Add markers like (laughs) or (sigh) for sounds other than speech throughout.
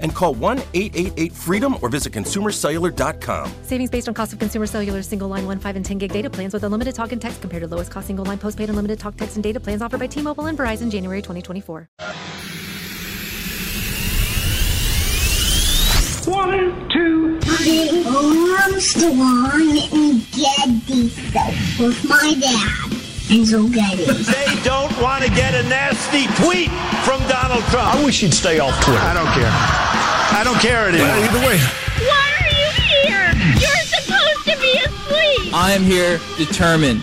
and call 1 888 freedom or visit consumercellular.com. Savings based on cost of consumer cellular single line 1, 5, and 10 gig data plans with unlimited talk and text compared to lowest cost single line postpaid unlimited talk, text, and data plans offered by T Mobile and Verizon January 2024. One, two, three. Armstrong and Getty stuff with my dad. And so They don't want to get a nasty tweet from Donald Trump. I wish he'd stay off Twitter. I don't care. I don't care anymore. Well, either way. Why are you here? You're supposed to be asleep. I am here determined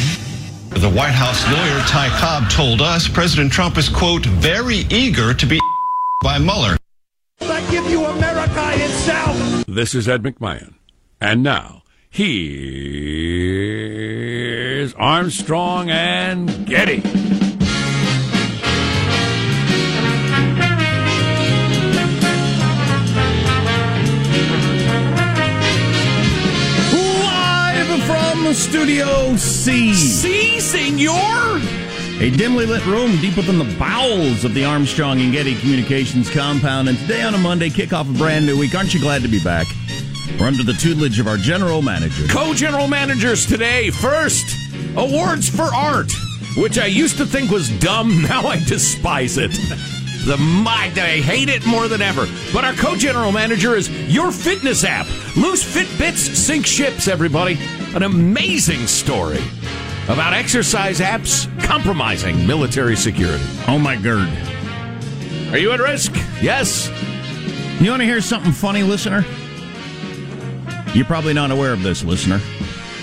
The White House lawyer Ty Cobb told us President Trump is, quote, very eager to be (laughs) by Mueller. I give you America itself. This is Ed McMahon. And now, here's Armstrong and Getty. Live from Studio C. C, senor? A dimly lit room deep within the bowels of the Armstrong and Getty Communications compound. And today on a Monday, kick off a brand new week. Aren't you glad to be back? We're under the tutelage of our general manager. Co general managers today. First, awards for art, which I used to think was dumb. (laughs) Now I despise it. The I, I hate it more than ever. But our co-general manager is Your Fitness app. Loose Fitbits sink ships. Everybody, an amazing story about exercise apps compromising military security. Oh my god! Are you at risk? Yes. You want to hear something funny, listener? You're probably not aware of this, listener.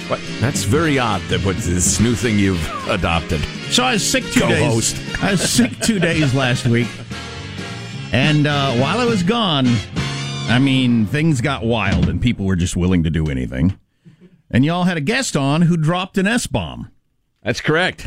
What? That's very odd. That what this new thing you've adopted. So I was sick two Co-host. days. I was sick two days last week, and uh, while I was gone, I mean things got wild, and people were just willing to do anything. And y'all had a guest on who dropped an S bomb. That's correct.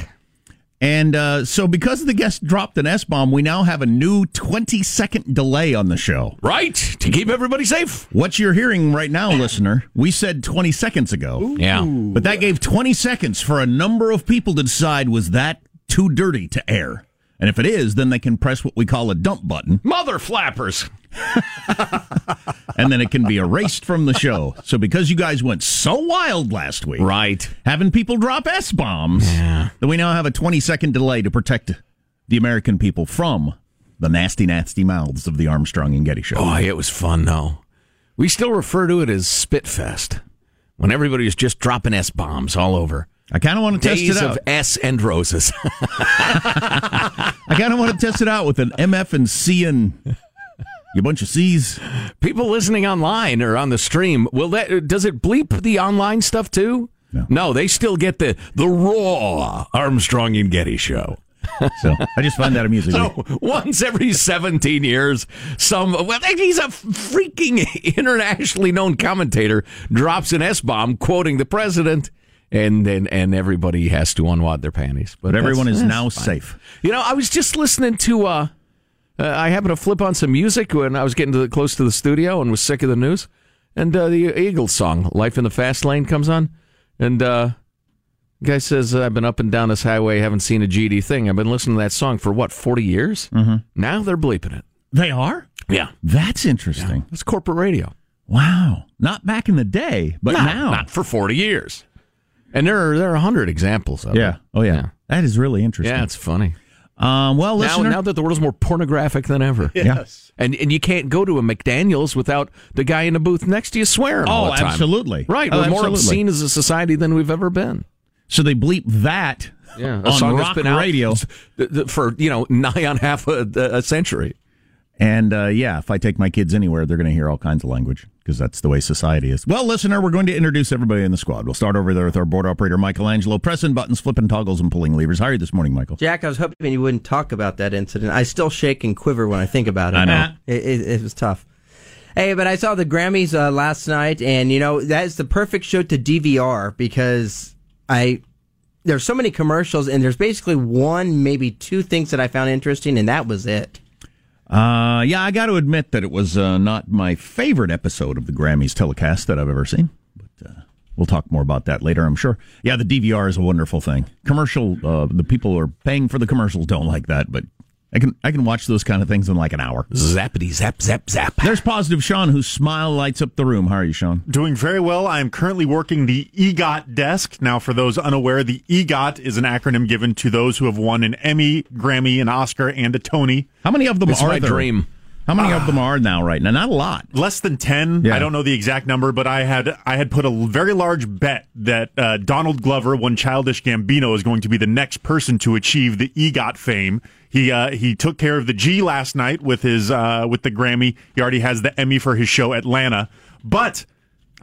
And uh, so, because the guest dropped an S bomb, we now have a new 20 second delay on the show. Right. To keep everybody safe. What you're hearing right now, listener, we said 20 seconds ago. Yeah. But that gave 20 seconds for a number of people to decide was that too dirty to air? And if it is, then they can press what we call a dump button. Mother flappers. and then it can be erased from the show. So because you guys went so wild last week, right, having people drop S bombs, yeah. that we now have a 20 second delay to protect the American people from the nasty, nasty mouths of the Armstrong and Getty show. Boy, it was fun though. We still refer to it as Spitfest when everybody was just dropping S bombs all over. I kind of want to test it out. of S and roses. I kind of want to test it out with an MF and C and you bunch of C's. People listening online or on the stream, will that does it bleep the online stuff too? No, they still get the the raw Armstrong and Getty show. so I just find that amusing. So once every 17 years, some well, he's a freaking (laughs) internationally known commentator drops an S bomb quoting the president, and then and everybody has to unwad their panties. But everyone is now fine. safe. You know, I was just listening to. uh uh, I happened to flip on some music when I was getting to the, close to the studio and was sick of the news. And uh, the Eagles song, Life in the Fast Lane, comes on. And uh, guy says, I've been up and down this highway, haven't seen a GD thing. I've been listening to that song for what, 40 years? Mm-hmm. Now they're bleeping it. They are? Yeah. That's interesting. It's corporate radio. Wow. Not back in the day, but No, now. Not for 40 years. And there are, there are 100 examples of yeah. it. Oh, yeah. That is really interesting. Yeah, it's funny. Um, well, Now, listener, now that the world's more pornographic than ever. (laughs) Yes. And and you can't go to a McDaniel's without the guy in the booth next to you swearing all Oh, the time. absolutely. Right. Oh, We're more absolutely. obscene as a society than we've ever been. so they bleep that Yeah. A on song rock that's been out radio. (laughs) th- th- for, you know, nigh on half a, a century. And uh, yeah, if I take my kids anywhere, they're going to hear all kinds of language because that's the way society is. Well, listener, we're going to introduce everybody in the squad. We'll start over there with our board operator, Michelangelo, pressing buttons, flipping toggles, and pulling levers. How are you this morning, Michael? Jack, I was hoping you wouldn't talk about that incident. I still shake and quiver when I think about it. I know. It, it, it was tough. Hey, but I saw the Grammys uh, last night, and you know that is the perfect show to DVR because I there's so many commercials, and there's basically one, maybe two things that I found interesting, and that was it. Uh, yeah, I got to admit that it was uh, not my favorite episode of the Grammys telecast that I've ever seen. But uh, we'll talk more about that later, I'm sure. Yeah, the DVR is a wonderful thing. Commercial, uh, the people who are paying for the commercials don't like that, but I can I can watch those kind of things in like an hour. Zappity zap zap zap. There's positive Sean, whose smile lights up the room. How are you, Sean? Doing very well. I am currently working the EGOT desk. Now, for those unaware, the EGOT is an acronym given to those who have won an Emmy, Grammy, an Oscar, and a Tony. How many of them It's are my there? dream. How many of them are now right now? Not a lot. Less than ten. Yeah. I don't know the exact number, but I had I had put a very large bet that uh, Donald Glover, one Childish Gambino, is going to be the next person to achieve the EGOT fame. He uh, he took care of the G last night with his uh, with the Grammy. He already has the Emmy for his show Atlanta, but.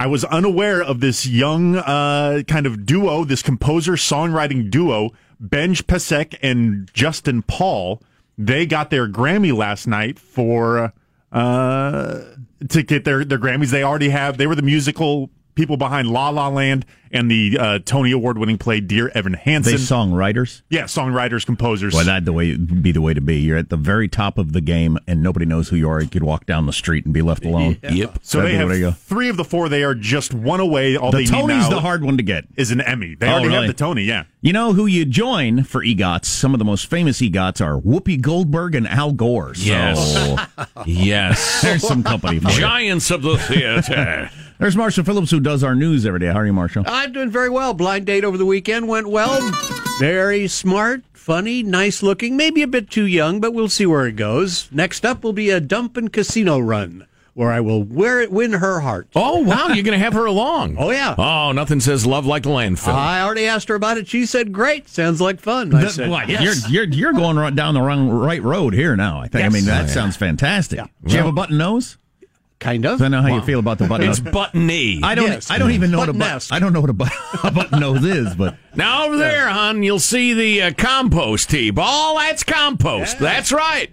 I was unaware of this young uh, kind of duo, this composer songwriting duo, Benj Pasek and Justin Paul. They got their Grammy last night for uh, to get their their Grammys. They already have. They were the musical people behind La La Land and the uh, Tony Award winning play Dear Evan Hansen. They songwriters. yeah, songwriters, composers. Well, that'd the way be the way to be. You're at the very top of the game, and nobody knows who you are. You could walk down the street and be left alone. Yep. so That'd they be the way to go. have three of the four. They are just one away. All The they Tony's need now the hard one to get. is an Emmy. They Oh, already really? have the Tony. Yeah. You know who you join for EGOTs? Some of the most famous EGOTs are Whoopi Goldberg and Al Gore. So Yes. (laughs) yes. there's some company for you. Giants of the theater. (laughs) There's Marshall Phillips who does our news every day. How are you, Marshall? I'm doing very well. Blind date over the weekend went well. Very smart, funny, nice looking, maybe a bit too young, but we'll see where it goes. Next up will be a dump and casino run where I will wear it, win her heart. Oh, wow. You're going to have her along. (laughs) Oh, yeah. Oh, nothing says love like a landfill. I already asked her about it. She said, "Great, sounds like fun." I That- said, what? "Yes." You're, you're you're going right down the wrong right road here now. I think. I mean, that Oh, yeah. sounds fantastic. Do you have a button nose? Kind of. I know how you feel about the button it's nose. button-y. I don't. Yes. I don't even know what a button. Button-esque. I don't know what a, bu- (laughs) a button nose is, but Now over there, hon, you'll see the uh, compost heap. All that's compost. That's right.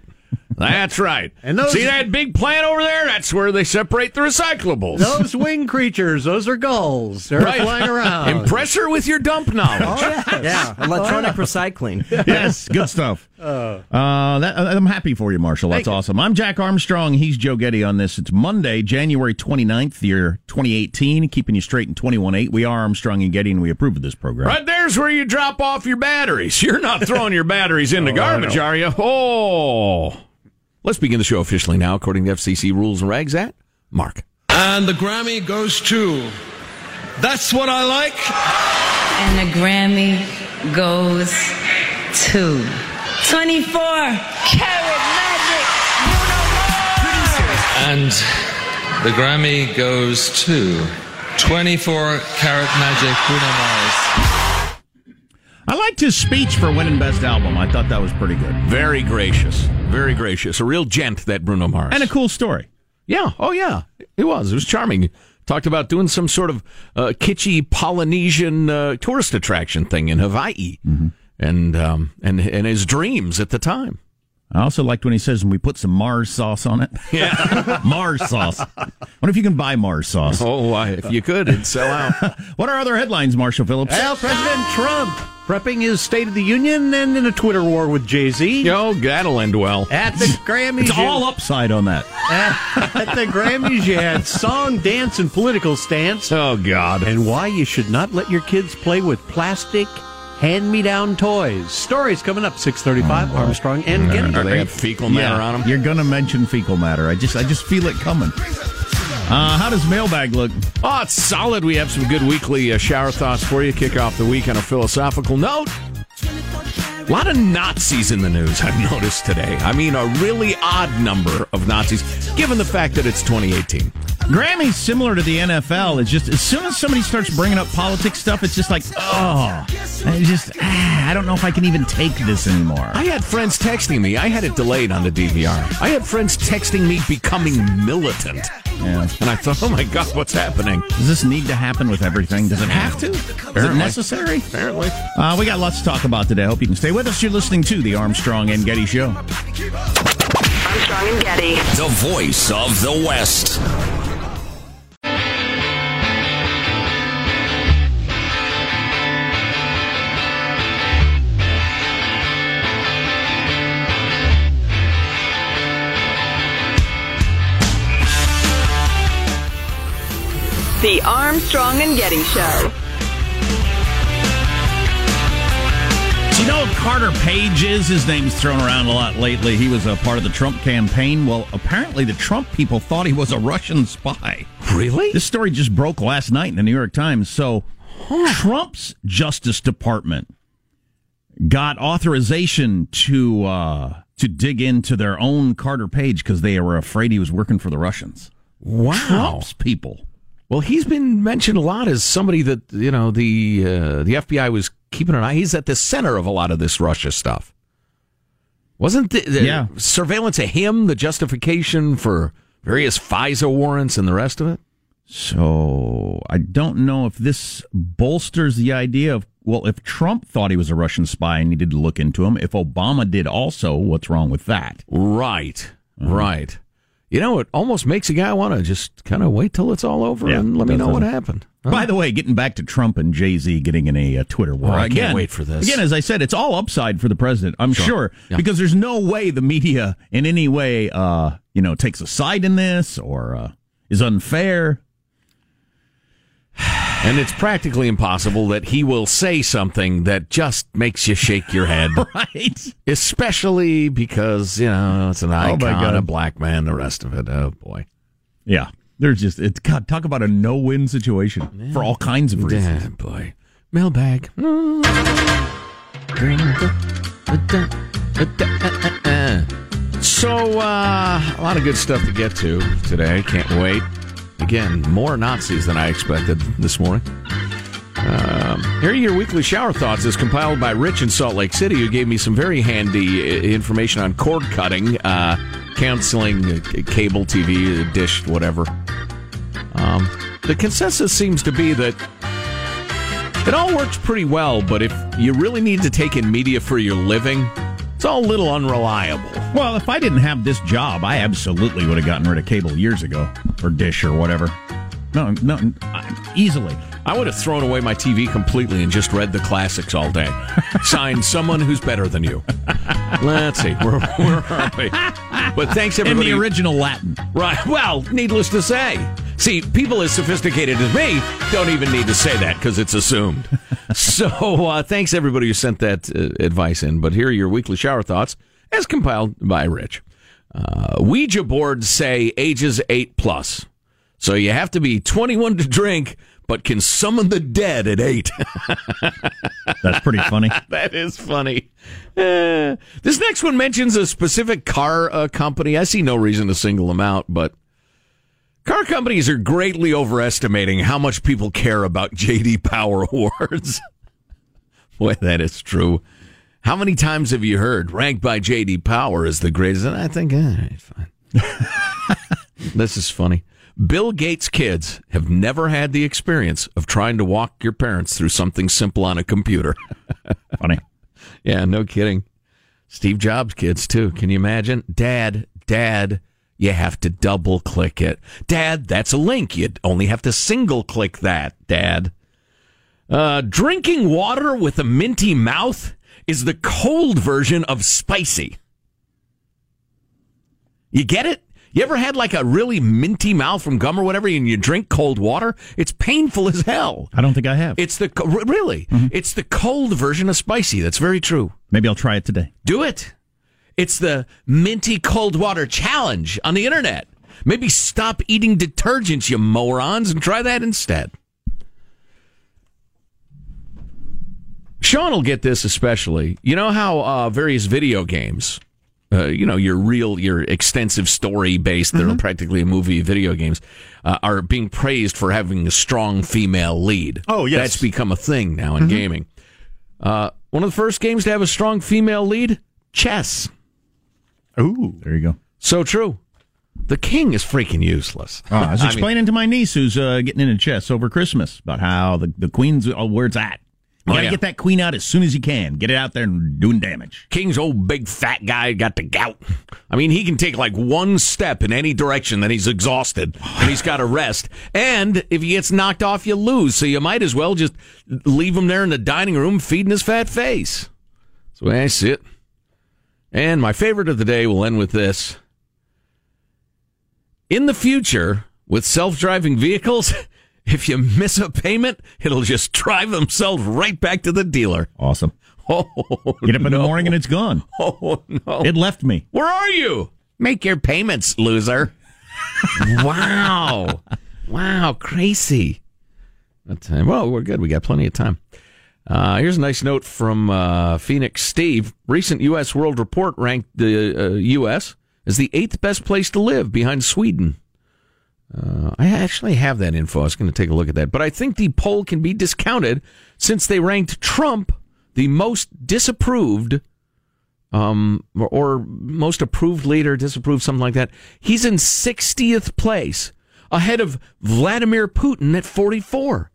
That's right. And those- See that big plant over there? That's where they separate the recyclables. Those wing creatures, those are gulls. They're Right. flying around. Impress her with your dump knowledge. Oh, (laughs) yeah, electronic recycling. (laughs) yes, good stuff. Oh. Uh, that, I'm happy for you, Marshall. That's Thank you. awesome. I'm Jack Armstrong. He's Joe Getty on this. It's Monday, January 29th, year 2018, keeping you straight in 21.8. We are Armstrong and Getty, and we approve of this program. Right there's where you drop off your batteries. You're not throwing your batteries in the (laughs) Oh, garbage, are you? Oh. Let's begin the show officially now, according to FCC rules and regs. At Mark. And the Grammy goes to. That's what I like. And the Grammy goes to 24 Karat Magic. And the Grammy goes to 24 Karat Magic Bruno Mars. I liked his speech for winning Best Album. I thought that was pretty good. Very gracious. Very gracious. A real gent, that Bruno Mars. And a cool story. Yeah. Oh, yeah. It was. It was charming. Talked about doing some sort of uh, kitschy Polynesian uh, tourist attraction thing in Hawaii, Mm-hmm. and um, and and his dreams at the time. I also liked when he says, and we put some Mars sauce on it. (laughs) Yeah. (laughs) Mars sauce. Wonder if you can buy Mars sauce. Oh, why, if you could, it'd sell out. (laughs) what are other headlines, Marshall Phillips? Well, President Trump prepping his State of the Union and in a Twitter war with Jay Z. Oh, that'll end well. At the Grammys, It's all upside on that. At the Grammys, you had song, dance, and political stance. Oh, God. And why you should not let your kids play with plastic hand-me-down toys. Stories coming up 635 Armstrong and Getty. Do they have fecal matter on them? You're gonna mention fecal matter. I just, I just feel it coming. Uh, how does mailbag look? Oh, it's solid. We have some good weekly uh, shower thoughts for you. Kick off the week on a philosophical note. A lot of Nazis in the news, I've noticed today. I mean, a really odd number of Nazis, given the fact that it's 2018. Grammy's similar to the NFL. It's just as soon as somebody starts bringing up politics stuff, it's just like, oh, I just, ah, I don't know if I can even take this anymore. I had friends texting me. I had it delayed on the DVR. I had friends texting me becoming militant. Yeah. And I thought, oh my God, what's happening? Does this need to happen with everything? Does it have to? Is it necessary? Apparently. Uh, we got lots to talk about today. I hope you can stay with us. You're listening to the Armstrong and Getty Show. Armstrong and Getty. The voice of the West. The Armstrong and Getty Show. Do you know what Carter Page is? His name's thrown around a lot lately. He was a part of the Trump campaign. Well, apparently the Trump people thought he was a Russian spy. Really? This story just broke last night in the New York Times. So, Trump's Justice Department got authorization to uh, to dig into their own Carter Page because they were afraid he was working for the Russians. Wow. Trump's people. Well, he's been mentioned a lot as somebody that you know the uh, the FBI was keeping an eye. He's at the center of a lot of this Russia stuff. Wasn't the, the Yeah. surveillance of him the justification for various FISA warrants and the rest of it? So I don't know if this bolsters the idea of well, if Trump thought he was a Russian spy and needed to look into him, if Obama did also, what's wrong with that? Right, right. You know, it almost makes a guy want to just kind of wait till it's all over Yeah, and let me know what happened. By the way, getting back to Trump and Jay Z getting in a uh, Twitter war. Oh, I can't again, wait for this. Again, as I said, it's all upside for the president. I'm Sure. sure, Yeah. because there's no way the media in any way, uh, you know, takes a side in this or uh, is unfair. And it's practically impossible that he will say something that just makes you shake your head. (laughs) right. Especially because, you know, it's an my icon, God. a black man, the rest of it. Oh, boy. Yeah, there's just it's God. Talk about a no-win situation for all kinds of reasons. Yeah, boy. Mailbag. So, uh, a lot of good stuff to get to today. Can't wait. Again, more Nazis than I expected this morning. Um, here are your weekly shower thoughts as compiled by Rich in Salt Lake City, who gave me some very handy uh, information on cord cutting, uh, canceling cable TV, dish, whatever. Um, the consensus seems to be that it all works pretty well, but if you really need to take in media for your living, It's all a little unreliable. Well, if I didn't have this job, I absolutely would have gotten rid of cable years ago, or dish or whatever. No, no, easily. I would have thrown away my TV completely and just read the classics all day. (laughs) Signed someone who's better than you. Let's see. Where, where are we? But thanks everybody. In the original Latin. Right. Well, needless to say. See, people as sophisticated as me don't even need to say that because it's assumed. (laughs) so, uh, thanks everybody who sent that uh, advice in. But here are your weekly shower thoughts as compiled by Rich. Uh, Ouija boards say ages 8 plus. So you have to be 21 to drink, but can summon the dead at 8. (laughs) That's pretty funny. (laughs) that is funny. Uh, this next one mentions a specific car uh, company. I see no reason to single them out, but car companies are greatly overestimating how much people care about (laughs) JD Power Awards. (laughs) Boy, that is true. How many times have you heard ranked by JD Power as the greatest? And I think, eh, it's fine. (laughs) this is funny. Bill Gates' kids have never had the experience of trying to walk your parents through something simple on a computer. Funny. Yeah, no kidding. Steve Jobs' kids, too. Can you imagine? Dad, Dad, you have to double click it. Dad, that's a link. You only have to single click that, Dad. Uh, drinking water with a minty mouth is the cold version of spicy. You get it? You ever had like a really minty mouth from gum or whatever, and you drink cold water? It's painful as hell. I don't think I have. It's the really, it's the cold version of spicy. That's very true. Maybe I'll try it today. Do it. It's the minty cold water challenge on the internet. Maybe stop eating detergents, you morons, and try that instead. Sean will get this especially. You know how uh, various video games, uh, you know, your real, your extensive story based, they're practically a movie video games, uh, are being praised for having a strong female lead. Oh, yes. That's become a thing now in gaming. Uh, one of the first games to have a strong female lead, chess. Ooh. There you go. So true. The king is freaking useless. Oh, I was (laughs) I mean- explaining to my niece who's uh, getting into chess over Christmas about how the, the queen's uh, where it's at. You Oh, gotta yeah. get that queen out as soon as you can. Get it out there and doing damage. King's old big fat guy got the gout. I mean, he can take like one step in any direction, then he's exhausted and he's got to rest. And if he gets knocked off, you lose. So you might as well just leave him there in the dining room feeding his fat face. That's the way I see it. And my favorite of the day will end with this. In the future, with self driving vehicles, (laughs) if you miss a payment, it'll just drive themselves right back to the dealer. Awesome. (laughs) Oh, Get up in the morning and it's gone. (laughs) Oh, no. It left me. Where are you? Make your payments, loser. wow. Wow, crazy. That's, well, we're good. We got plenty of time. Uh, here's a nice note from uh, Phoenix Steve. Recent U.S. World Report ranked the uh, U.S. as the eighth best place to live behind Sweden. Uh, I actually have that info. I was going to take a look at that. But I think the poll can be discounted since they ranked Trump the most disapproved um, or, or most approved leader, disapproved, something like that. He's in 60th place, ahead of Vladimir Putin at 44.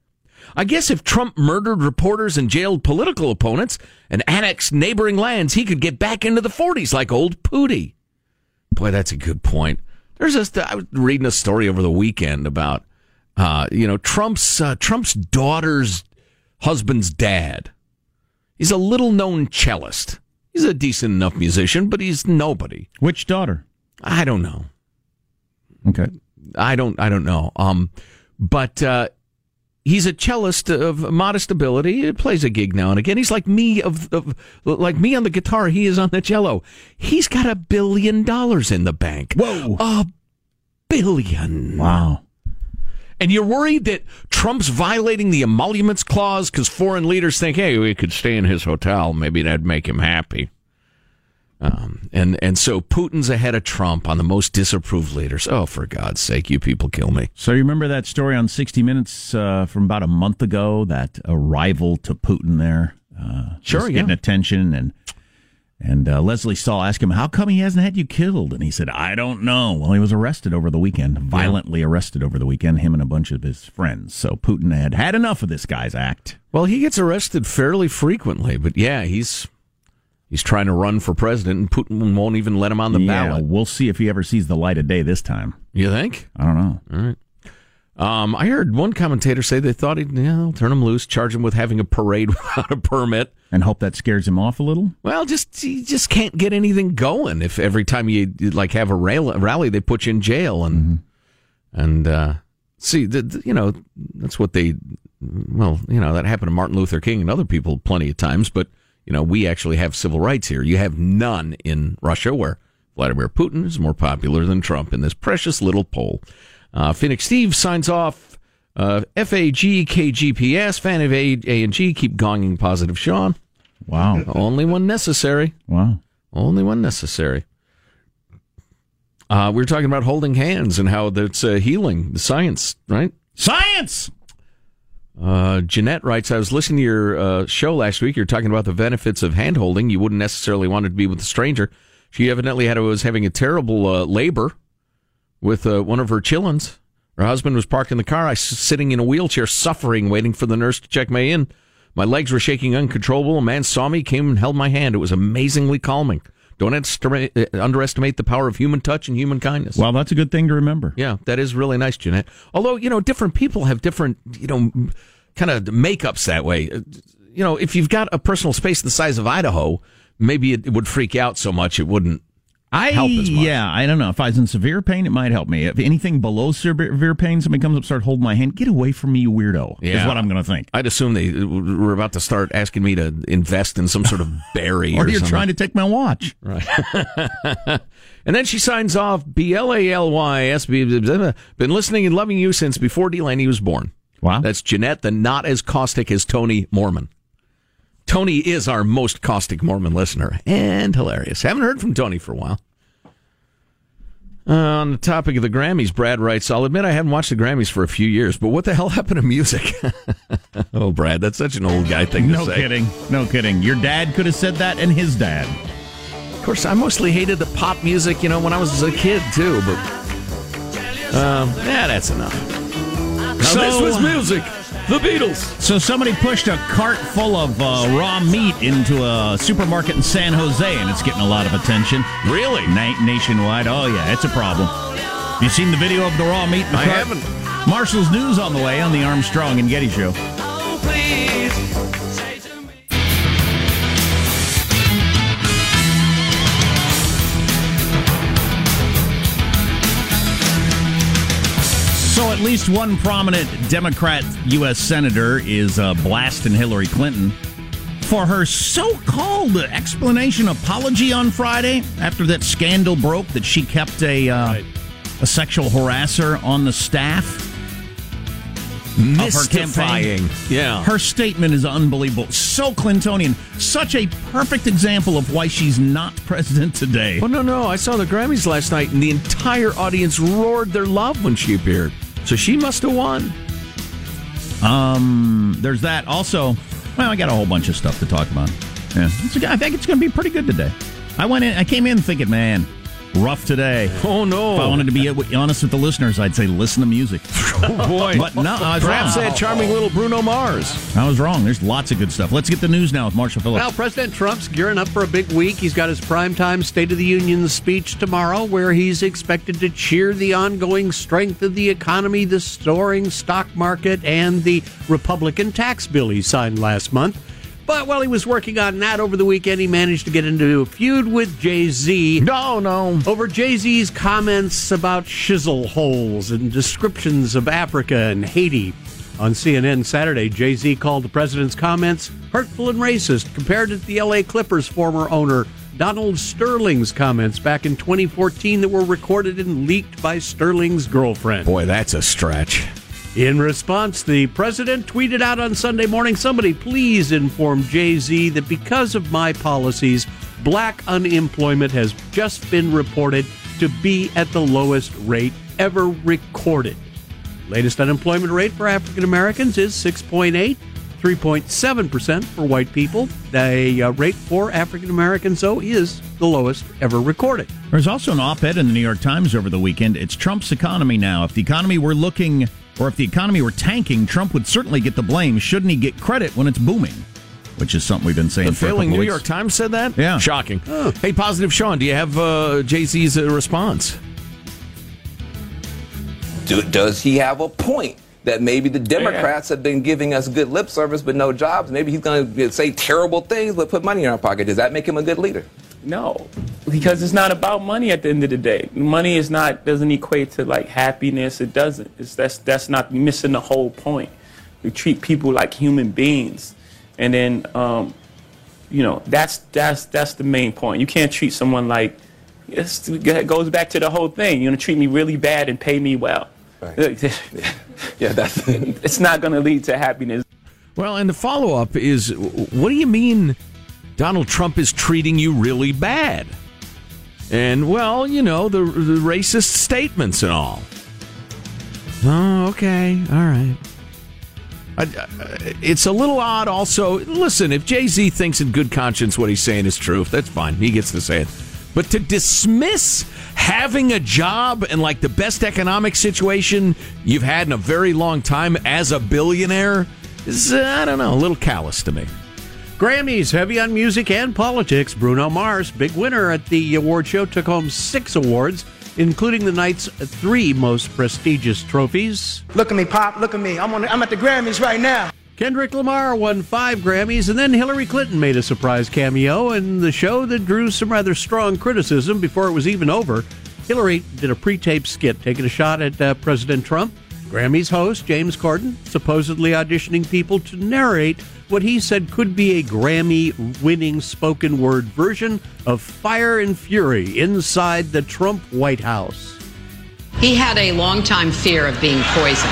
I guess if Trump murdered reporters and jailed political opponents and annexed neighboring lands, he could get back into the 40s like old Pooty. Boy, that's a good point. There's a, I was reading a story over the weekend about, uh, you know, Trump's uh, Trump's daughter's husband's dad. He's a little known cellist. He's a decent enough musician, but he's nobody. Which daughter? I don't know. Okay. I don't. I don't know. Um, but uh, he's a cellist of modest ability. He plays a gig now and again. He's like me of, of like me on the guitar. He is on the cello. He's got a billion dollars in the bank. Whoa! A billion. Wow. And you're worried that Trump's violating the emoluments clause because foreign leaders think, hey, we could stay in his hotel. Maybe that'd make him happy. Um, and, and so Putin's ahead of Trump on the most disapproved leaders. Oh, for God's sake, you people kill me. So you remember that story on 60 Minutes uh, from about a month ago? That a rival to Putin there, uh, Sure, yeah. getting attention, and and uh, Lesley Stahl asked him, "How come he hasn't had you killed?" And he said, "I don't know." Well, he was arrested over the weekend, violently arrested over the weekend, him and a bunch of his friends. So Putin had had enough of this guy's act. Well, he gets arrested fairly frequently, but yeah, he's He's trying to run for president, and Putin won't even let him on the yeah, ballot. we'll see if he ever sees the light of day this time. You think? I don't know. All right. Um, I heard one commentator say they thought he'd yeah, turn him loose, charge him with having a parade (laughs) without a permit, and hope that scares him off a little. Well, just you just can't get anything going if every time you like have a rally, they put you in jail and mm-hmm. and uh, see, the, the, you know that's what they. Well, you know that happened to Martin Luther King and other people plenty of times, but you know we actually have civil rights here. You have none in Russia, where Vladimir Putin is more popular than Trump in this precious little poll. Uh, Phoenix Steve signs off. Uh, FAG KGPS, fan of A, A and G, keep gonging positive Sean. Wow. (laughs) Only one necessary. Wow. Only one necessary. Uh, we were talking about holding hands and how that's uh, healing, the science, right? Science! Uh, Jeanette writes, I was listening to your uh, show last week. You're talking about the benefits of hand holding. You wouldn't necessarily want it to be with a stranger. She evidently had was having a terrible uh, labor with uh, one of her chillins. Her husband was parked in the car. I was sitting in a wheelchair, suffering, waiting for the nurse to check me in. My legs were shaking uncontrollable. A man saw me, came and held my hand. It was amazingly calming. Don't uh, underestimate the power of human touch and human kindness. Well, that's a good thing to remember. Yeah, that is really nice, Jeanette. Although, you know, different people have different, you know, kind of makeups that way. Uh, you know, if you've got a personal space the size of Idaho, maybe it would freak out so much it wouldn't I, help as much. Yeah, I don't know. If I was in severe pain, it might help me. If anything below severe pain, somebody comes up, start holding my hand, get away from me, you weirdo. Yeah. Is what I'm going to think. I'd assume they were about to start asking me to invest in some sort of (laughs) berry, or, or you're something. trying to take my watch, right? (laughs) and then she signs off. B L A L Y S B. Been listening and loving you since before Delaney was born. Wow, that's Jeanette, the not as caustic as Tony Mormon. Tony is our most caustic Mormon listener and hilarious. Haven't heard from Tony for a while. Uh, on the topic of the Grammys, Brad writes, I'll admit I haven't watched the Grammys for a few years, but what the hell happened to music? (laughs) oh, Brad, that's such an old guy thing no to say. No kidding. No kidding. Your dad could have said that, and his dad. Of course, I mostly hated the pop music, you know, when I was a kid, too, but. Um, yeah, that's enough. Now, So- this was music. The Beatles. So somebody pushed a cart full of uh, raw meat into a supermarket in San Jose, and it's getting a lot of attention. Really? Na- nationwide. Oh yeah, it's a problem. You seen the video of the raw meat? In the I cart? haven't. Marshall's news on the way on the Armstrong and Getty show. So, at least one prominent Democrat U.S. senator is uh, blasting Hillary Clinton for her so called explanation apology on Friday after that scandal broke that she kept a, uh, a sexual harasser on the staff. Of her campaign. Mystifying. Yeah. Her statement is unbelievable. So Clintonian. Such a perfect example of why she's not president today. Oh, no, no. I saw the Grammys last night, and the entire audience roared their love when she appeared. So she must have won. Um, there's that. Also, well, I got a whole bunch of stuff to talk about. Yeah, I think it's going to be pretty good today. I went in. I came in thinking, man, rough today. Oh no! If I wanted to be honest with the listeners, I'd say listen to music. (laughs) Oh boy! But no, I was Perhaps wrong. that charming little Bruno Mars. I was wrong. There's lots of good stuff. Let's get the news now with Marshall Phillips. Well, President Trump's gearing up for a big week. He's got his primetime State of the Union speech tomorrow, where he's expected to cheer the ongoing strength of the economy, the soaring stock market, and the Republican tax bill he signed last month. But while he was working on that over the weekend, he managed to get into a feud with Jay Z. No, no. Over Jay Z's comments about shizzle holes and descriptions of Africa and Haiti. On CNN Saturday, Jay Z called the president's comments hurtful and racist, compared to the LA Clippers former owner Donald Sterling's comments back in 2014 that were recorded and leaked by Sterling's girlfriend. Boy, that's a stretch. In response, the president tweeted out on Sunday morning somebody please inform Jay Z that because of my policies, black unemployment has just been reported to be at the lowest rate ever recorded. Latest unemployment rate for African Americans is 6.8. 3.7% for white people. The uh, rate for African Americans, though, is the lowest ever recorded. There's also an op ed in the New York Times over the weekend. It's Trump's economy now. If the economy were looking, or if the economy were tanking, Trump would certainly get the blame. Shouldn't he get credit when it's booming? which is something we've been saying The for a failing couple New weeks. York Times said that? Yeah. Shocking. Hey, Positive Sean, do you have uh, Jay Z's uh, response? Do, does he have a point that maybe the Democrats have been giving us good lip service but no jobs? Maybe he's going to say terrible things but put money in our pocket. Does that make him a good leader? No, because it's not about money at the end of the day. Money is not doesn't equate to like happiness. It doesn't. It's that's that's not missing the whole point. We treat people like human beings, and then um, you know that's that's that's the main point. You can't treat someone like it's, it goes back to the whole thing. You're gonna treat me really bad and pay me well. (laughs) yeah, that's it's not gonna lead to happiness. Well, and the follow up is what do you mean Donald Trump is treating you really bad? And, well, you know, the, the racist statements and all. Oh, okay. All right. I, I, it's a little odd also. Listen, if Jay Z thinks in good conscience what he's saying is true, that's fine. He gets to say it. But to dismiss having a job and like the best economic situation you've had in a very long time as a billionaire is, uh, I don't know, a little callous to me. Grammys, heavy on music and politics. Bruno Mars, big winner at the award show, took home six awards, including the night's three most prestigious trophies. Look at me, Pop. Look at me. I'm on. I'm at the Grammys right now. Kendrick Lamar won five Grammys, and then Hillary Clinton made a surprise cameo in the show that drew some rather strong criticism before it was even over. Hillary did a pre taped skit taking a shot at uh, President Trump. Grammys host James Corden supposedly auditioning people to narrate what he said could be a Grammy winning spoken word version of Fire and Fury inside the Trump White House. He had a long-time fear of being poisoned.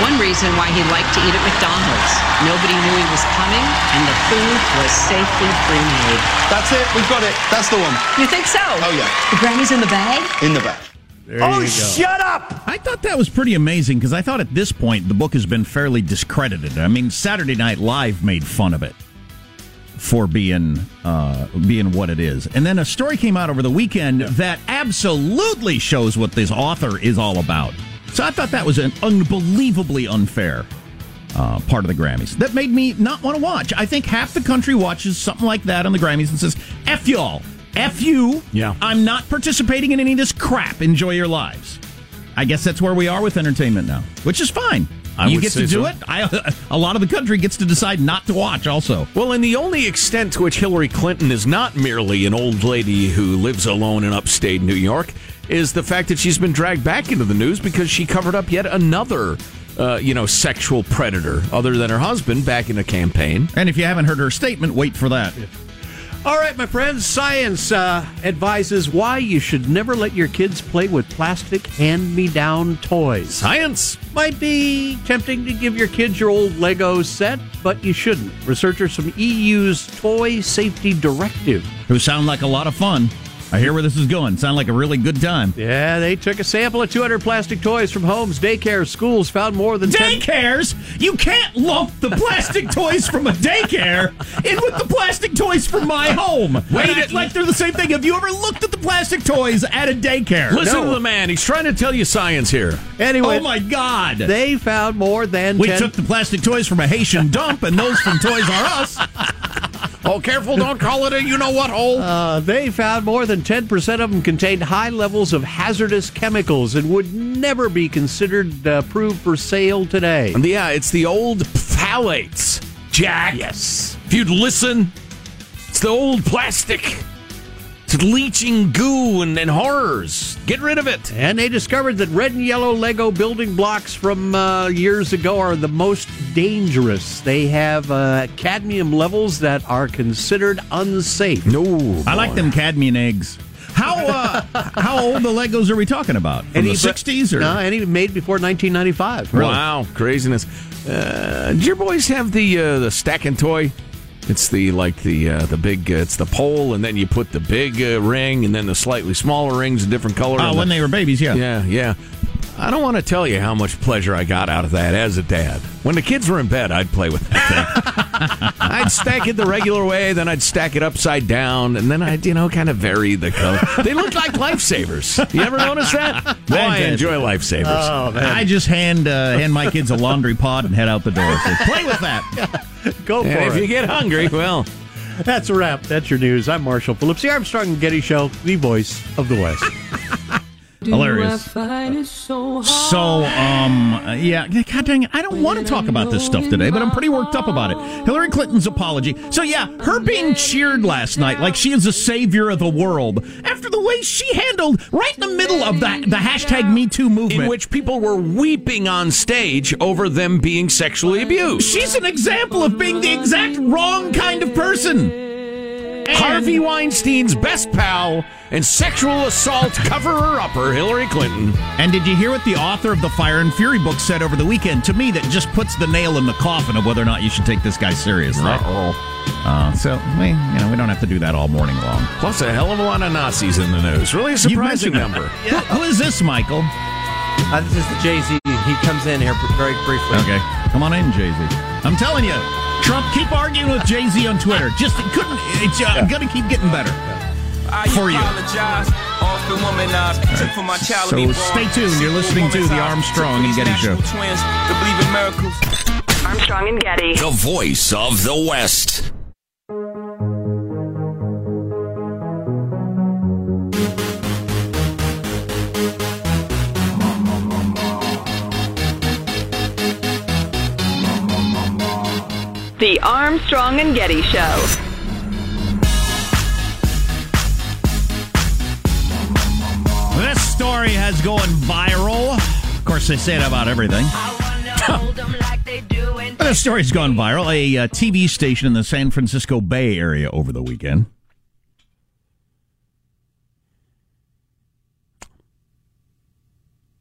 One reason why he liked to eat at McDonald's. Nobody knew he was coming, and the food was safely pre-made. That's it. We've got it. That's the one. You think so? Oh yeah. The Grammys in the bag? In the back. There oh, shut up! I thought that was pretty amazing because I thought at this point the book has been fairly discredited. I mean, Saturday Night Live made fun of it for being uh, being what it is, and then a story came out over the weekend that absolutely shows what this author is all about. So I thought that was an unbelievably unfair uh, part of the Grammys. That made me not want to watch. I think half the country watches something like that on the Grammys and says, "F y'all." F you. Yeah. I'm not participating in any of this crap. Enjoy your lives. I guess that's where we are with entertainment now, which is fine. I you get to do so. it. I, (laughs) a lot of the country gets to decide not to watch. Also, Well, and the only extent to which Hillary Clinton is not merely an old lady who lives alone in upstate New York is the fact that she's been dragged back into the news because she covered up yet another, uh, you know, sexual predator other than her husband back in a campaign. and if you haven't heard her statement, wait for that. All right, my friends, science uh, advises why you should never let your kids play with plastic hand me down toys. Science! Might be tempting to give your kids your old Lego set, but you shouldn't. Researchers from EU's Toy Safety Directive. Who sound like a lot of fun. I hear where this is going. Sound like a really good time. Yeah, they took a sample of 200 plastic toys from homes, daycares, schools, found more than 10. Daycares? You can't lump the plastic (laughs) toys from a daycare in with the plastic toys from my home. Wait, like they're the same thing. Have you ever looked at the plastic toys at a daycare? Listen to the man. He's trying to tell you science here. Anyway, Oh my God! they found more than we 10 took the plastic toys from a Haitian dump and those from Toys R Us. Oh, careful, don't call it a you know what hole. Uh, they found more than 10% of them contained high levels of hazardous chemicals and would never be considered uh, approved for sale today. And yeah, it's the old phthalates, Jack. Yes. If you'd listen, it's the old plastic. It's leaching goo and, and horrors. Get rid of it. And they discovered that red and yellow Lego building blocks from uh, years ago are the most dangerous. They have uh, cadmium levels that are considered unsafe. No, I like them cadmium eggs. How uh, how old the Legos are we talking about? From the sixties or No, any made before 1995. Wow, craziness. Uh, did your boys have the uh, the stacking toy? It's the like the uh, the big. Uh, it's the pole, and then you put the big uh, ring, and then the slightly smaller rings, a different color. Oh, when the- they were babies, yeah. Yeah, yeah. I don't want to tell you how much pleasure I got out of that as a dad. When the kids were in bed, I'd play with that thing. (laughs) I'd stack it the regular way, then I'd stack it upside down, and then I'd, you know, kind of vary the color. They look like lifesavers. You ever notice that? (laughs) Boy, I enjoy lifesavers. Oh, man. I just hand uh, hand my kids a laundry pod and head out the door. Say, Play with that. (laughs) Go for And it. if you get hungry, well, That's a wrap. That's your news. I'm Marshall Phillips, the Armstrong and Getty Show, the voice of the West. Hilarious. So, um, uh, yeah, God dang it. I don't want to talk about this stuff today, but I'm pretty worked up about it. Hillary Clinton's apology. So, yeah, her being cheered last night like she is the savior of the world after the way she handled right in the middle of the, the hashtag Me Too movement. in which people were weeping on stage over them being sexually abused. She's an example of being the exact wrong kind of person. Harvey Weinstein's best pal and sexual assault coverer upper, Hillary Clinton. And did you hear what the author of the Fire and Fury book said over the weekend? To me, that just puts the nail in the coffin of whether or not you should take this guy seriously. Uh-oh. Uh, so we, you know, we don't have to do that all morning long. Plus a hell of a lot of Nazis in the news. Really a surprising mentioned number. Who, who is this, Michael? Uh, this is the Jay Z. He comes in here very briefly. Okay, come on in, Jay Z. I'm telling you, Trump, keep arguing with Jay Z on Twitter. Just it couldn't. It's uh, gonna keep getting better for you. So stay tuned. You're listening to the Armstrong and Getty Show. Armstrong and Getty. The voice of the West. The Armstrong and Getty Show. This story has going viral. Of course, they say it about everything. (laughs) This story's gone viral. A uh, TV station in the San Francisco Bay Area over the weekend.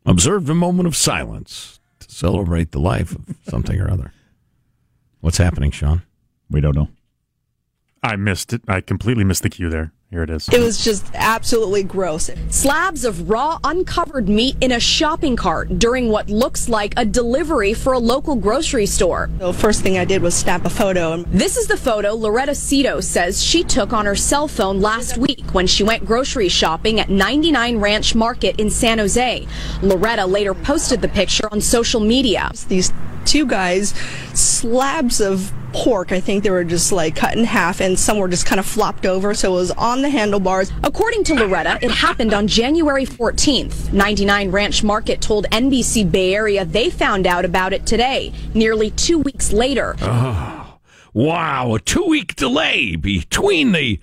Observed a moment of silence to celebrate the life of something or other. What's happening, Sean? We don't know. I missed it. I completely missed the cue there. Here it is. It was just absolutely gross. Slabs of raw, uncovered meat in a shopping cart during what looks like a delivery for a local grocery store. The first thing I did was snap a photo. This is the photo Loretta Cito says she took on her cell phone last week when she went grocery shopping at 99 Ranch Market in San Jose. Loretta later posted the picture on social media. These two guys, slabs of pork, I think they were just like cut in half, and some were just kind of flopped over, so it was on the handlebars. According to Loretta, it happened on January 14th. 99 Ranch Market told NBC Bay Area they found out about it today, nearly two weeks later. Oh, wow, a two week delay between the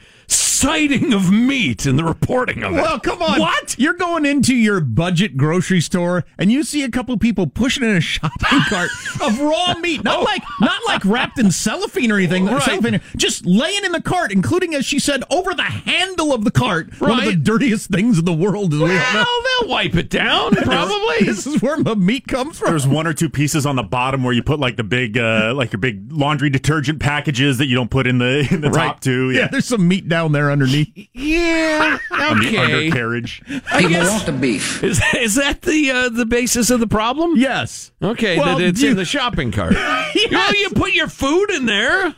sighting of meat and the reporting of it. Well, come on. What? You're going into your budget grocery store and you see a couple people pushing in a (laughs) shopping cart of raw meat. Not like not like wrapped in cellophane or anything. Right. Cellophane, just laying in the cart, including, as she said, over the handle of the cart. One of the dirtiest things in the world. As we. Well, they'll wipe it down, (laughs) probably. This is where the meat comes from. There's one or two pieces on the bottom where you put like the big, uh, like your big laundry detergent packages that you don't put in the in the top two. Yeah. there's some meat down there underneath. Yeah, on the okay. undercarriage. I guess, the beef. Is, is that the uh, the basis of the problem? Yes. Okay, Well, that it's you- in the shopping cart. (laughs) Well, you put your food in there.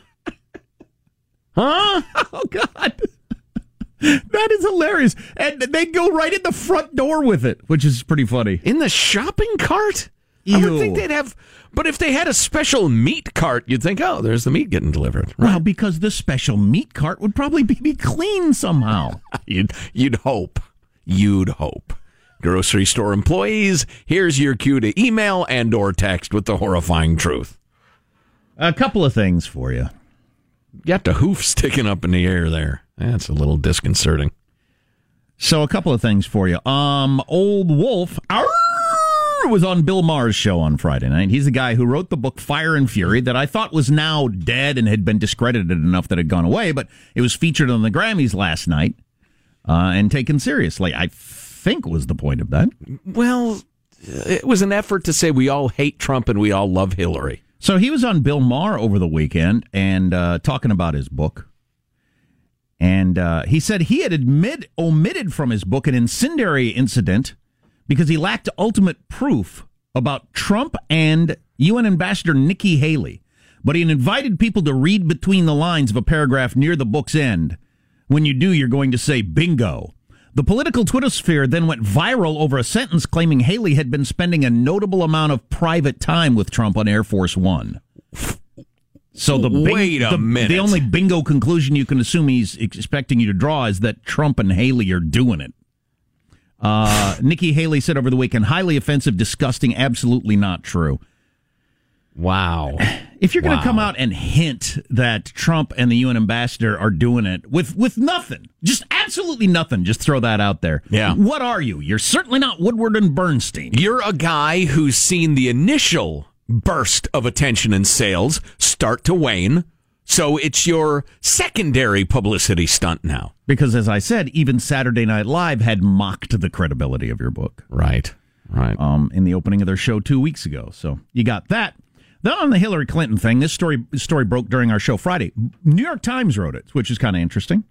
Huh? (laughs) Oh God. That is hilarious. And they go right in the front door with it, which is pretty funny. In the shopping cart? I would think they'd have, but if they had a special meat cart, you'd think, oh, there's the meat getting delivered. Well, because the special meat cart would probably be, be clean somehow. (laughs) You'd, you'd hope. You'd hope. Grocery store employees, here's your cue to email and or text with the horrifying truth. A couple of things for you. Got the hoof sticking up in the air there. That's a little disconcerting. So, a couple of things for you. Um, Old Wolff arr, was on Bill Maher's show on Friday night. He's the guy who wrote the book Fire and Fury that I thought was now dead and had been discredited enough that it had gone away, but it was featured on the Grammys last night uh, and taken seriously. I think was the point of that. Well, it was an effort to say we all hate Trump and we all love Hillary. So he was on Bill Maher over the weekend and uh, talking about his book. And uh, he said he had admit, omitted from his book an incendiary incident because he lacked ultimate proof about Trump and UN Ambassador Nikki Haley. But he invited people to read between the lines of a paragraph near the book's end. When you do, you're going to say bingo. The political Twitter sphere then went viral over a sentence claiming Haley had been spending a notable amount of private time with Trump on Air Force One. So the bing- Wait a the, minute. The only bingo conclusion you can assume he's expecting you to draw is that Trump and Haley are doing it. Uh, Nikki Haley said over the weekend, highly offensive, disgusting, absolutely not true. Wow. If you're going to Wow. come out and hint that Trump and the UN ambassador are doing it with with nothing, just absolutely nothing, just throw that out there. Yeah. What are you? You're certainly not Woodward and Bernstein. You're a guy who's seen the initial burst of attention and sales start to wane. So it's your secondary publicity stunt now. Because as I said, even Saturday Night Live had mocked the credibility of your book. Right. Right. Um, in the opening of their show two weeks ago. So you got that. Then on the Hillary Clinton thing, this story story broke during our show Friday. New York Times wrote it, which is kind of interesting.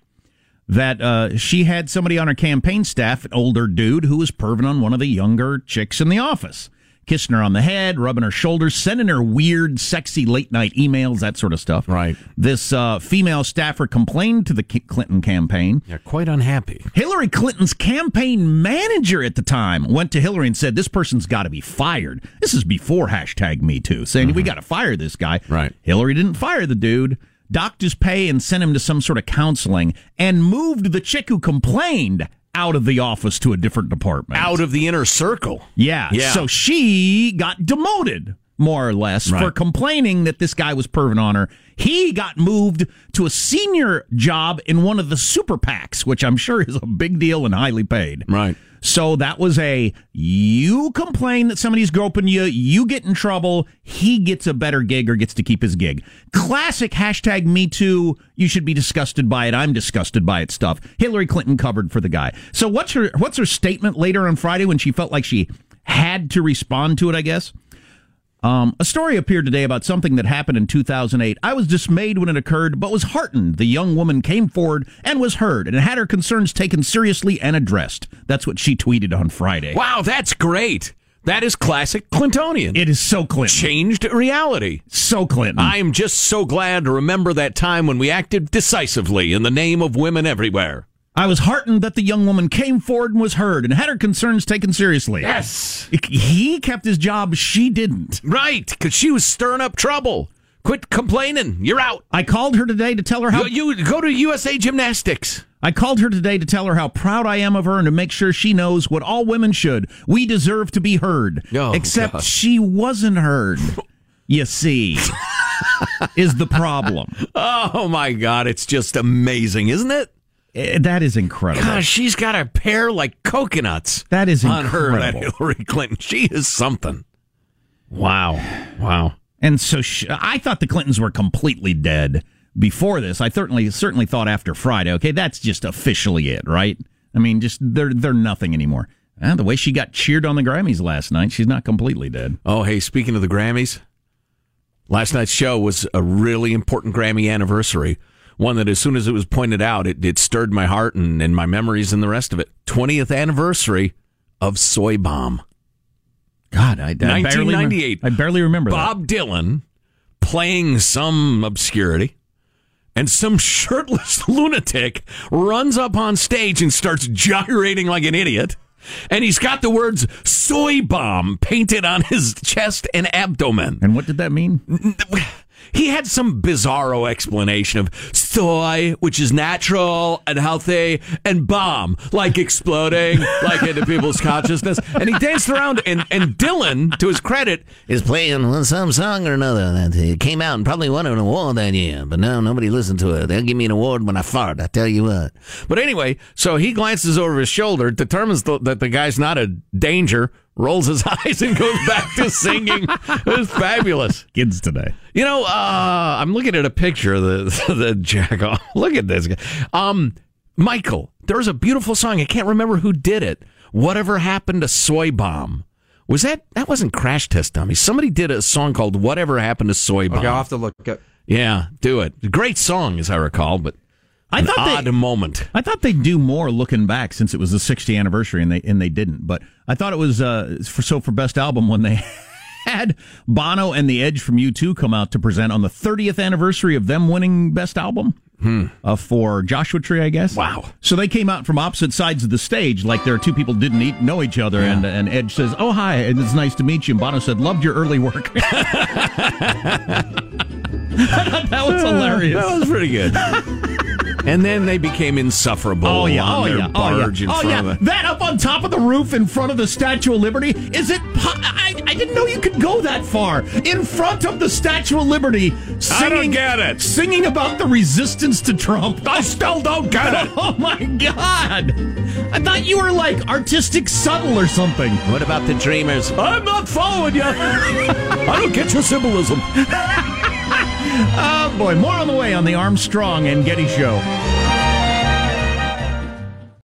That uh, she had somebody on her campaign staff, an older dude, who was perving on one of the younger chicks in the office, kissing her on the head, rubbing her shoulders, sending her weird, sexy late night emails, that sort of stuff. Right. This uh, female staffer complained to the Clinton campaign. They're quite unhappy. Hillary Clinton's campaign manager at the time went to Hillary and said, This person's got to be fired. This is before hashtag Me Too, saying, We got to fire this guy. Right. Hillary didn't fire the dude, docked his pay and sent him to some sort of counseling, and moved the chick who complained out of the office to a different department. Out of the inner circle. Yeah. Yeah. So she got demoted, more or less, Right. for complaining that this guy was perving on her. He got moved to a senior job in one of the super PACs, which I'm sure is a big deal and highly paid. Right. So that was a you complain that somebody's groping you, you get in trouble, he gets a better gig or gets to keep his gig. Classic hashtag me too, you should be disgusted by it, I'm disgusted by it stuff. Hillary Clinton covered for the guy. So what's her what's her statement later on Friday when she felt like she had to respond to it, I guess? Um, a story appeared today about something that happened in 2008. I was dismayed when it occurred, but was heartened. The young woman came forward and was heard and had her concerns taken seriously and addressed. That's what she tweeted on Friday. Wow, that's great. That is classic Clintonian. It is so Clinton. Changed reality. So Clinton. I am just so glad to remember that time when we acted decisively in the name of women everywhere. I was heartened that the young woman came forward and was heard and had her concerns taken seriously. Yes. He kept his job, she didn't. Right, because she was stirring up trouble. Quit complaining. You're out. I called her today to tell her how. You, you go to USA Gymnastics. I called her today to tell her how proud I am of her and to make sure she knows what all women should. We deserve to be heard. Oh, Except God. she wasn't heard. You see, (laughs) is the problem. Oh my God, it's just amazing, isn't it? Eh, That is incredible. Gosh, she's got a pair like coconuts. That is on her, that incredible. Hillary Clinton. She is something. Wow, wow. And so sh I thought the Clintons were completely dead before this. I certainly certainly thought after Friday. Okay, that's just officially it, right? I mean, just they're they're nothing anymore. And the way she got cheered on the Grammys last night, she's not completely dead. Oh, hey, speaking of the Grammys, last night's show was a really important Grammy anniversary. One that, as soon as it was pointed out, it, it stirred my heart and, and my memories and the rest of it. 20th anniversary of Soy Bomb. God, I, I barely, 1998. I barely remember that. Bob Dylan playing some obscurity, and some shirtless (laughs) lunatic runs up on stage and starts gyrating like an idiot. And he's got the words soy bomb painted on his chest and abdomen. And what did that mean? He had some bizarro explanation of soy, which is natural and healthy, and bomb, like exploding, like into people's consciousness. And he danced around, and, and Dylan, to his credit, is playing some song or another that came out and probably won an award that year, but now nobody listened to it. They'll give me an award when I fart, I tell you what. But anyway, so he glances over his shoulder, determines th- that the guy's not a danger, rolls his (laughs) eyes, and goes back to singing. It was fabulous. Kids today. You know, uh, I'm looking at a picture of the (laughs) the jack off. (laughs) Look at this guy. Um, Michael, there's a beautiful song. I can't remember who did it. Whatever happened to Soy Bomb? Was that that wasn't Crash Test Dummy? Somebody did a song called Whatever Happened to Soy Bomb. Okay, I'll have to look at. Yeah, do it. Great song, as I recall, but I An thought they- odd moment. I thought they'd do more looking back since it was the 60th anniversary and they and they didn't. But I thought it was uh, for so for best album when they (laughs) had Bono and The Edge from U2 come out to present on the 30th anniversary of them winning best album. Uh, for Joshua Tree, I guess. Wow! So they came out from opposite sides of the stage, like there are two people didn't eat, know each other, and and Edge says, "Oh hi, and it's nice to meet you." And Bono said, "Loved your early work." (laughs) (laughs) that was hilarious. That was pretty good. And then they became insufferable Oh yeah! on Oh their yeah! barge oh yeah! in oh front yeah! the. That up on top of the roof in front of the Statue of Liberty. Is it? Po- I, I didn't know you could go that far in front of the Statue of Liberty. Singing, I don't get it. Singing about the resistance to Trump. I still don't get it. (laughs) Oh my God! I thought you were like artistic subtle or something. What about the Dreamers? I'm not following you. (laughs) I don't get your symbolism. (laughs) oh boy, more on the way on the Armstrong and Getty Show.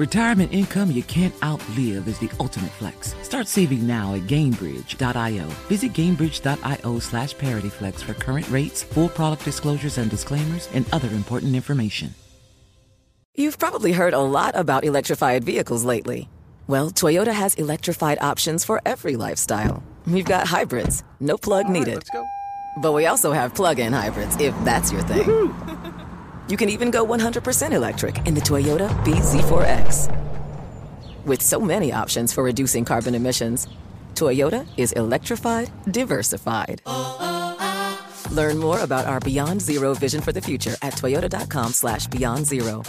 Retirement income you can't outlive is the ultimate flex. Start saving now at Gainbridge.io. Visit Gainbridge.io slash ParityFlex for current rates, full product disclosures and disclaimers, and other important information. You've probably heard a lot about electrified vehicles lately. Well, Toyota has electrified options for every lifestyle. We've got hybrids, no plug needed. let's go. But we also have plug-in hybrids, if that's your thing. (laughs) You can even go 100% electric in the Toyota bZ4X. With so many options for reducing carbon emissions, Toyota is electrified, diversified. Learn more about our Beyond Zero vision for the future at toyota.com slash beyond zero.